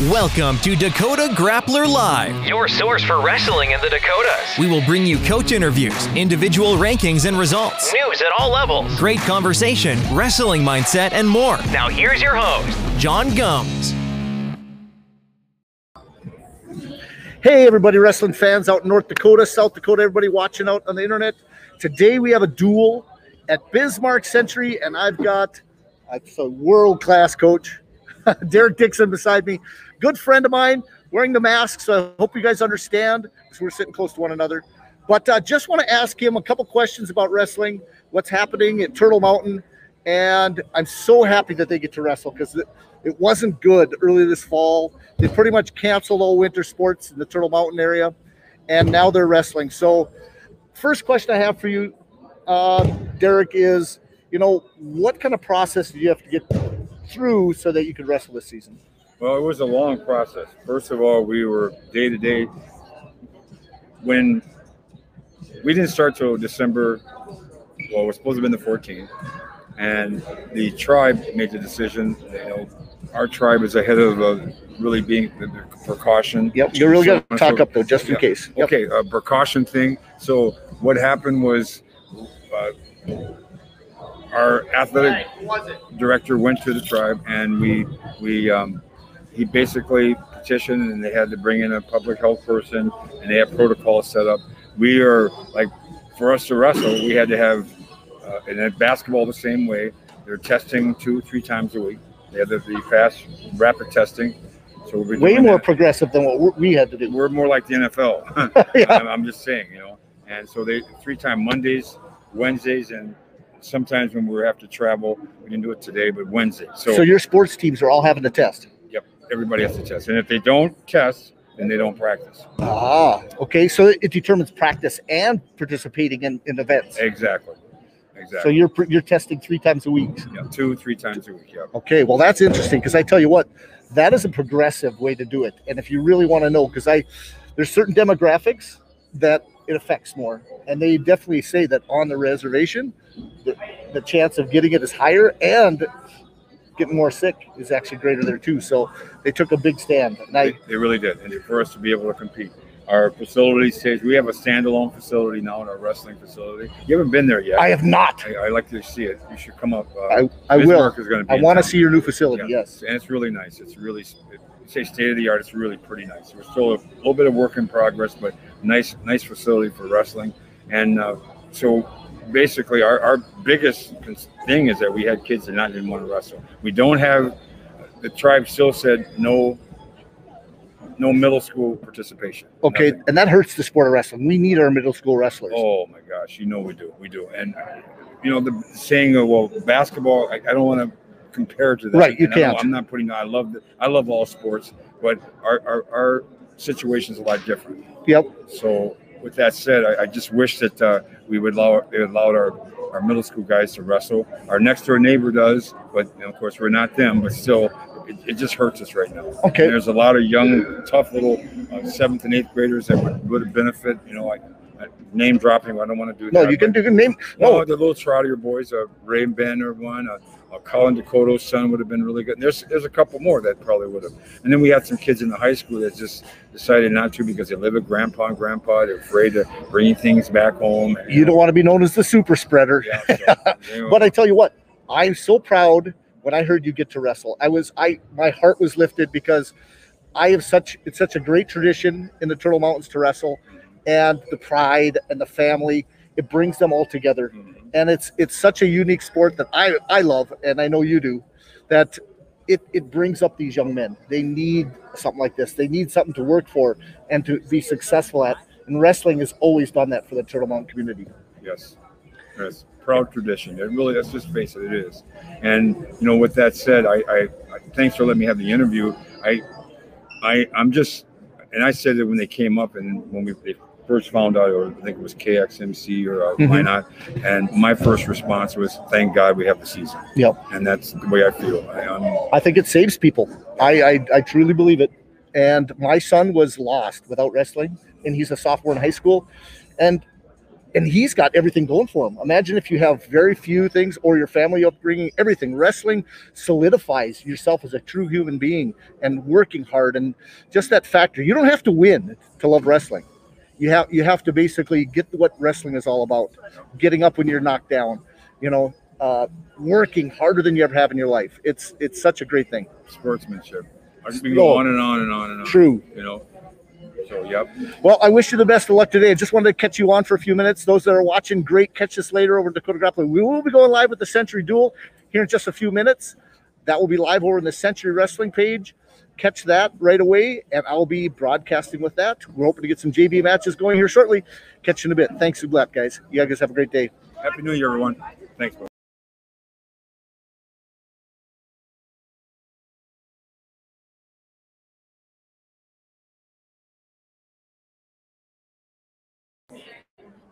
Welcome to Dakota Grappler Live. Your source for wrestling in the Dakotas. We will bring you coach interviews, individual rankings and results, News at all levels. great conversation, wrestling mindset, and more. Now here's your host. John Gums. Hey, everybody, wrestling fans out in North Dakota, South Dakota, everybody watching out on the internet. Today we have a duel at Bismarck Century, and I've got a world class coach, Derek Dixon, beside me. Good friend of mine, wearing the mask, so I hope you guys understand because we're sitting close to one another. But uh, just want to ask him a couple questions about wrestling, what's happening at Turtle Mountain, and I'm so happy that they get to wrestle because it, it wasn't good early this fall. They pretty much canceled all winter sports in the Turtle Mountain area, and now they're wrestling. So, first question I have for you, uh, Derek, is you know what kind of process do you have to get through so that you could wrestle this season? Well, it was a long process. First of all, we were day to day. When we didn't start till December, well, we're supposed to have been the 14th, and the tribe made the decision. You know, our tribe is ahead of uh, really being the, precaution. Yep, you're really So- gonna talk so- up though, just in case. Yep. Okay, a precaution thing. So what happened was, uh, our athletic director went to the tribe, and we we um, he basically petitioned, and they had to bring in a public health person, and they have protocols set up. We are like, for us to wrestle, we had to have, uh, and then basketball the same way. They're testing two, three times a week. They have the, the fast, rapid testing. So we've been Way more that progressive than what we had to do. we're more like the NFL. I'm, I'm just saying, you know. And so they three time Mondays, Wednesdays, and sometimes when we have to travel, we didn't do it today, but Wednesday. So, So your sports teams are all having to test. yep, everybody has to test, and if they don't test, then they don't practice. Ah, okay. So it determines practice and participating in, in events. Exactly, Exactly. So you're you're testing three times a week. yeah, two, three times a week. Yeah. Okay, well that's interesting because I tell you what, that is a progressive way to do it. And if you really want to know, because I there's certain demographics that it affects more, and they definitely say that on the reservation, the, the chance of getting it is higher and getting more sick is actually greater there too. So they took a big stand. And They, I, they really did, and for us to be able to compete. Our facility stays. We have a standalone facility now in our wrestling facility. You haven't been there yet. I have not. I, I like to see it. You should come up. Uh, I, I will. Is to be I want to see your new facility. Yeah. Yes. and it's really nice. It's really, it, say state of the art. It's really pretty nice. We're still a little bit of work in progress, but nice, nice facility for wrestling. And uh, so, basically, our, our biggest thing is that we had kids that not didn't want to wrestle. We don't have. The tribe still said no. No middle school participation. Okay, Nothing. and that hurts the sport of wrestling. We need our middle school wrestlers. Oh my gosh, you know we do, we do, and you know the saying of well, basketball. I, I don't want to compare to that. Right, you and I can't. I'm not putting. I love the, I love all sports, but our our, our situation is a lot different. Yep. So with that said, I, I just wish that uh, we would allow they would allow our our middle school guys to wrestle. Our next door neighbor does, but you know, of course we're not them. But still, it, it just hurts us right now. Okay. There's a lot of young, tough little uh, seventh and eighth graders that would, would benefit. You know, like uh, name dropping. I don't want to do No, that. you can do name. no, No, the little Trotter boys, uh, Ray Banner one, uh, uh, Colin Dakota's son would have been really good. And there's there's a couple more that probably would have. And then we had some kids in the high school that just decided not to because they live with grandpa and grandpa. They're afraid to bring things back home. you don't want to be known as the super spreader. Yeah, so, you know, But I tell you what, I'm so proud when I heard you get to wrestle. I was I my heart was lifted because I have such it's such a great tradition in the Turtle Mountains to wrestle and the pride and the family. It brings them all together. Mhm. And it's it's such a unique sport that I I love and I know you do that it it brings up these young men. They need something like this. They need something to work for and to be successful at. And wrestling has always done that for the Turtle Mountain community. Yes. Yes. Proud tradition. It really, let's just face it, it is. And, you know, with that said, I, I, thanks for letting me have the interview. I, I, I'm just, and I said it when they came up and when we they first found out, or I think it was KXMC or uh, why Mhm. not. And my first response was, thank God we have the season. Yep. And that's the way I feel. I, I'm, I think it saves people. I, I I truly believe it. And my son was lost without wrestling, and he's a sophomore in high school. And and he's got everything going for him. Imagine if you have very few things or your family upbringing, everything. Wrestling solidifies yourself as a true human being and working hard and just that factor. You don't have to win to love wrestling. You have you have to basically get what wrestling is all about. Getting up when you're knocked down, you know, uh, working harder than you ever have in your life. It's it's such a great thing. Sportsmanship. I can go Oh. on and on and on and on. True. You know. So yep. Well, I wish you the best of luck today. I just wanted to catch you on for a few minutes. Those that are watching, great. Catch us later over Dakota Grappling. We will be going live with the Century Duel here in just a few minutes. That will be live over in the Century Wrestling page. Catch that right away, and I'll be broadcasting with that. We're hoping to get some JV matches going here shortly. Catch you in a bit. Thanks, Ublat, guys. You guys have a great day. Happy New Year, everyone. Thanks. bro.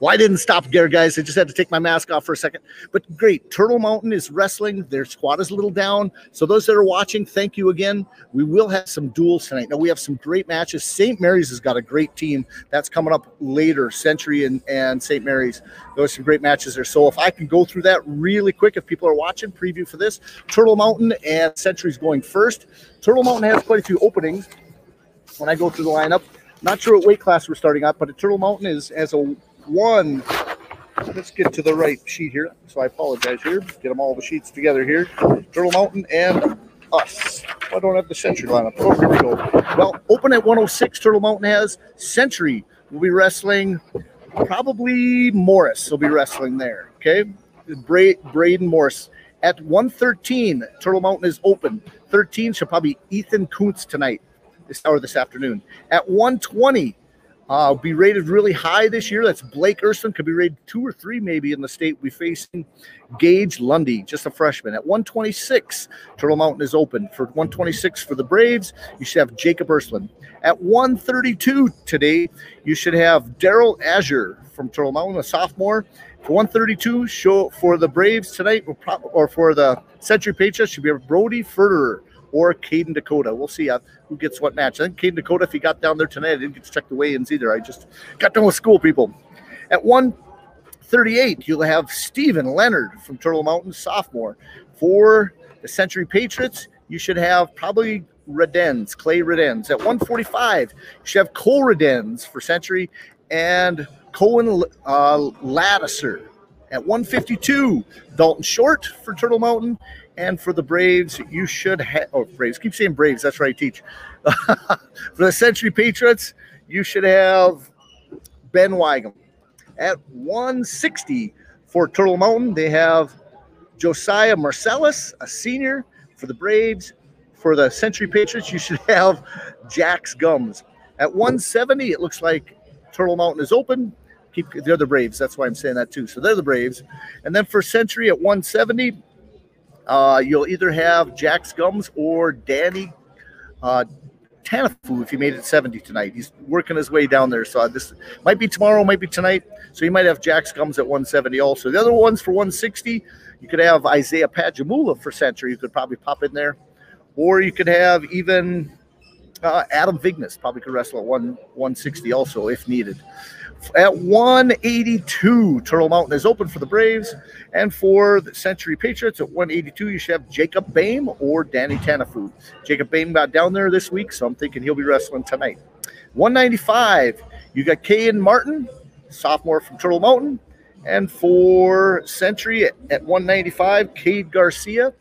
Well, I didn't stop there, guys. I just had to take my mask off for a second. But great. Turtle Mountain is wrestling. Their squad is a little down. So those that are watching, thank you again. We will have some duels tonight. Now we have some great matches. St. Mary's has got a great team. That's coming up later. Century and, and St. Mary's. Those are some great matches there. So if I can go through that really quick, if people are watching, preview for this. Turtle Mountain and Century's going first. Turtle Mountain has quite a few openings when I go through the lineup. Not sure what weight class we're starting at, but Turtle Mountain is as a one. Let's get to the right sheet here. So I apologize here. Get them all the sheets together here. Turtle Mountain and us. I don't have the Century lineup. Oh, here we go. Well, open at 106. Turtle Mountain has Century. will be wrestling probably Morris. will be wrestling there. Okay, Bra- Braden Morris. At 113, Turtle Mountain is open. 13 should probably Ethan Kuntz tonight, this hour this afternoon. At 120, uh, be rated really high this year. That's Blake Erskine. Could be rated two or three maybe in the state. We'll facing Gage Lundy, just a freshman. At 126, Turtle Mountain is open. For 126 for the Braves, you should have Jacob Ursuline. At 132 today, you should have Daryl Azure from Turtle Mountain, a sophomore. For 132, show for the Braves tonight, or for the Century Patriots, should be Brody Furterer or Caden Dakota. We'll see uh, who gets what match. I think Caden Dakota, if he got down there tonight, I didn't get to check the weigh-ins either. I just got done with school, people. At 138, you'll have Steven Leonard from Turtle Mountain, sophomore. For the Century Patriots, you should have probably Redens, Clay Redens. At 145, you should have Cole Redens for Century and Cohen uh, Lattiser. At 152, Dalton Short for Turtle Mountain. And for the Braves, you should have, oh, Braves, keep saying Braves, that's right, teach. for the Century Patriots, you should have Ben Wygum. At 160 for Turtle Mountain, they have Josiah Marcellus, a senior for the Braves. For the Century Patriots, you should have Jax Gums. At 170, it looks like Turtle Mountain is open. Keep the other Braves. That's why I'm saying that too. So they're the Braves. And then for Century at 170, uh, you'll either have Jax Gums or Danny uh, Tanafu if he made it 70 tonight. He's working his way down there. So this might be tomorrow, might be tonight. So you might have Jax Gums at 170 also. The other ones for 160, you could have Isaiah Pajamula for Century. You could probably pop in there. Or you could have even uh, Adam Vignes probably could wrestle at one 160 also if needed. At 182, Turtle Mountain is open for the Braves, and for the Century Patriots at 182, you should have Jacob Bame or Danny Tanafu. Jacob Bame got down there this week, so I'm thinking he'll be wrestling tonight. 195, you got Kayan Martin, sophomore from Turtle Mountain, and for Century at, at 195, Cade Garcia.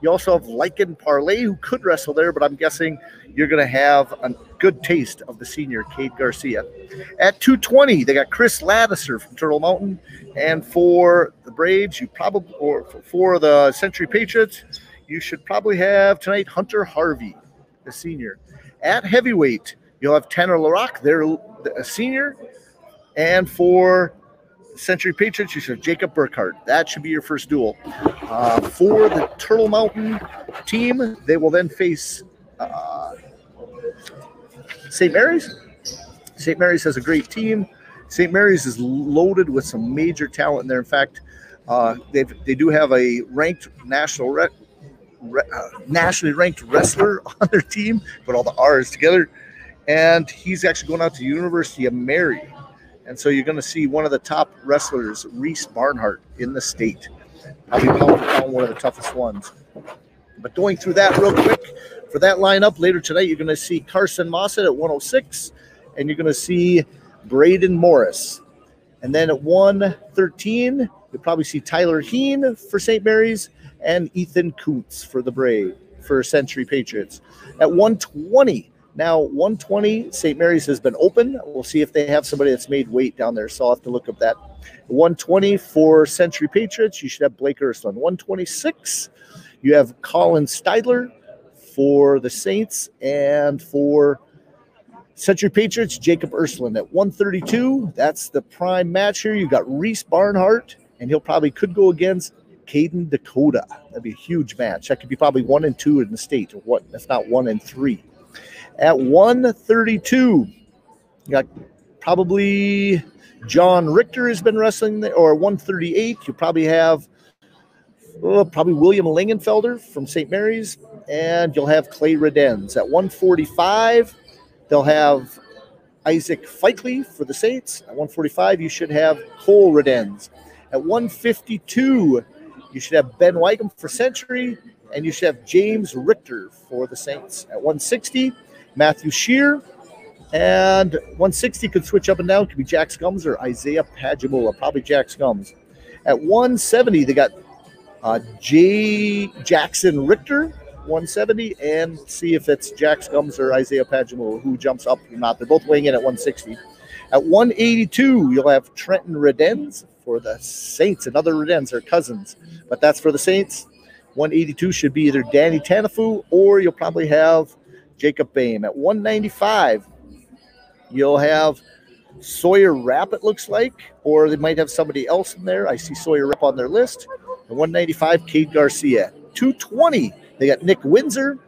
You also have Lycan Parlay, who could wrestle there, but I'm guessing you're going to have a good taste of the senior, Cade Garcia. At 220, they got Chris Lattiser from Turtle Mountain. And for the Braves, you probably, or for, the Century Patriots, you should probably have tonight Hunter Harvey, the senior. At heavyweight, you'll have Tanner LaRock, they're a senior. And for Century Patriots, you should have Jacob Burkhart. That should be your first duel. Uh, for the Turtle Mountain team, they will then face uh, St. Mary's. St. Mary's has a great team. St. Mary's is loaded with some major talent there. In fact, uh, they they do have a ranked national re- re- uh, nationally ranked wrestler on their team. Put all the R's together, and he's actually going out to University of Mary And so you're going to see one of the top wrestlers, Reese Barnhart, in the state. Probably one of the toughest ones. But going through that real quick, for that lineup later tonight, you're going to see Carson Mossett at 106, and you're going to see Braden Morris. And then at 113, you'll probably see Tyler Heen for St. Mary's and Ethan Koontz for the Brave for Century Patriots. At 120, now 120, St. Mary's has been open. We'll see if they have somebody that's made weight down there, so I'll have to look up that. 120 for Century Patriots, you should have Blake Ursuline. 126, you have Colin Steidler for the Saints and for Century Patriots, Jacob Ursuline at 132. That's the prime match here. You've got Reese Barnhart, and he'll probably could go against Caden Dakota. That'd be a huge match. That could be probably one and two in the state, or what? if not one and three. At 132, you got probably John Richter has been wrestling there, or 138. You probably have oh, probably William Lingenfelder from St. Mary's, and you'll have Clay Redens. At 145, they'll have Isaac Fikely for the Saints. At 145, you should have Cole Redens. At 152, you should have Ben Wygum for Century, and you should have James Richter for the Saints. At 160, Matthew Shear. And 160 could switch up and down. Could be Jax Gums or Isaiah Pagimola. Probably Jax Gums. At 170, they got uh, J. Jackson Richter, 170, and see if it's Jax Gums or Isaiah Pagimola who jumps up or not. They're both weighing in at 160. At 182, you'll have Trenton Redens for the Saints. Another Redens are cousins, but that's for the Saints. 182 should be either Danny Tanafu or you'll probably have Jacob Bame. At 195, you'll have Sawyer Rapp, it looks like, or they might have somebody else in there. I see Sawyer Rapp on their list. At 195, Cade Garcia. 220, they got Nick Windsor,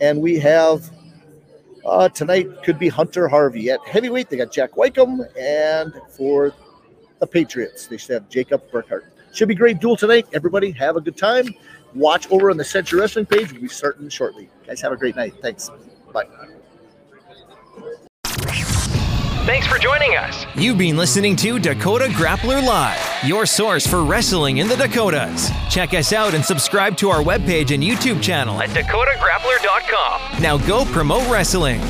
and we have uh, tonight could be Hunter Harvey. At heavyweight, they got Jack Wycombe, and for the Patriots, they should have Jacob Burkhart. Should be great duel tonight. Everybody, have a good time. Watch over on the Century Wrestling page. We'll be starting shortly. Guys, have a great night. Thanks. Bye. Thanks for joining us. You've been listening to Dakota Grappler Live, your source for wrestling in the Dakotas. Check us out and subscribe to our webpage and YouTube channel. At DakotaGrappler.com. Now go promote wrestling.